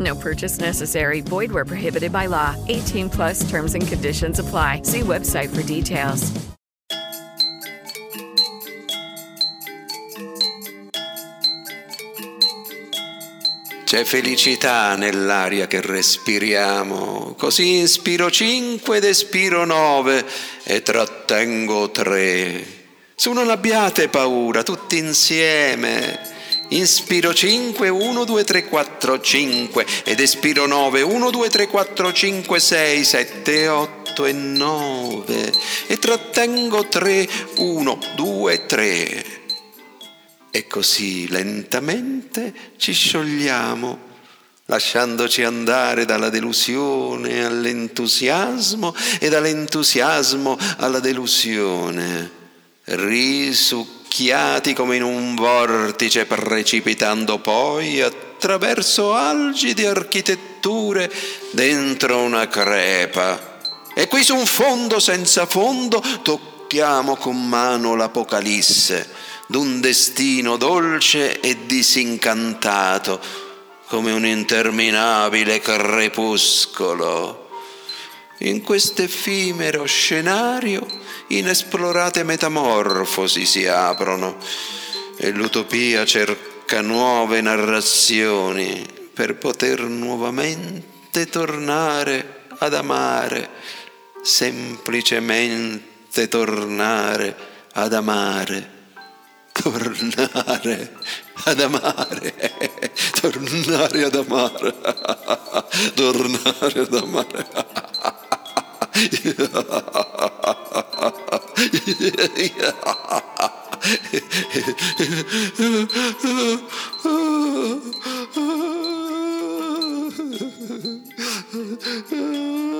No purchase necessary. Void where prohibited by law. 18 plus terms and conditions apply. See website for details. C'è felicità nell'aria che respiriamo, così inspiro cinque ed espiro nove e trattengo tre. Su non abbiate paura, tutti insieme. Inspiro 5, 1, 2, 3, 4, 5 ed espiro 9, 1, 2, 3, 4, 5, 6, 7, 8 e 9 e trattengo 3, 1, 2, 3. E così lentamente ci sciogliamo, lasciandoci andare dalla delusione all'entusiasmo e dall'entusiasmo alla delusione, risucchiati come in un vortice precipitando poi attraverso algidi architetture dentro una crepa. E qui su un fondo senza fondo tocchiamo con mano l'Apocalisse d'un destino dolce e disincantato, come un interminabile crepuscolo. In quest'effimero scenario inesplorate metamorfosi si aprono e l'utopia cerca nuove narrazioni per poter nuovamente tornare ad amare, semplicemente tornare ad amare tornare ad amare, tornare ad amare, tornare ad amare. Yeah.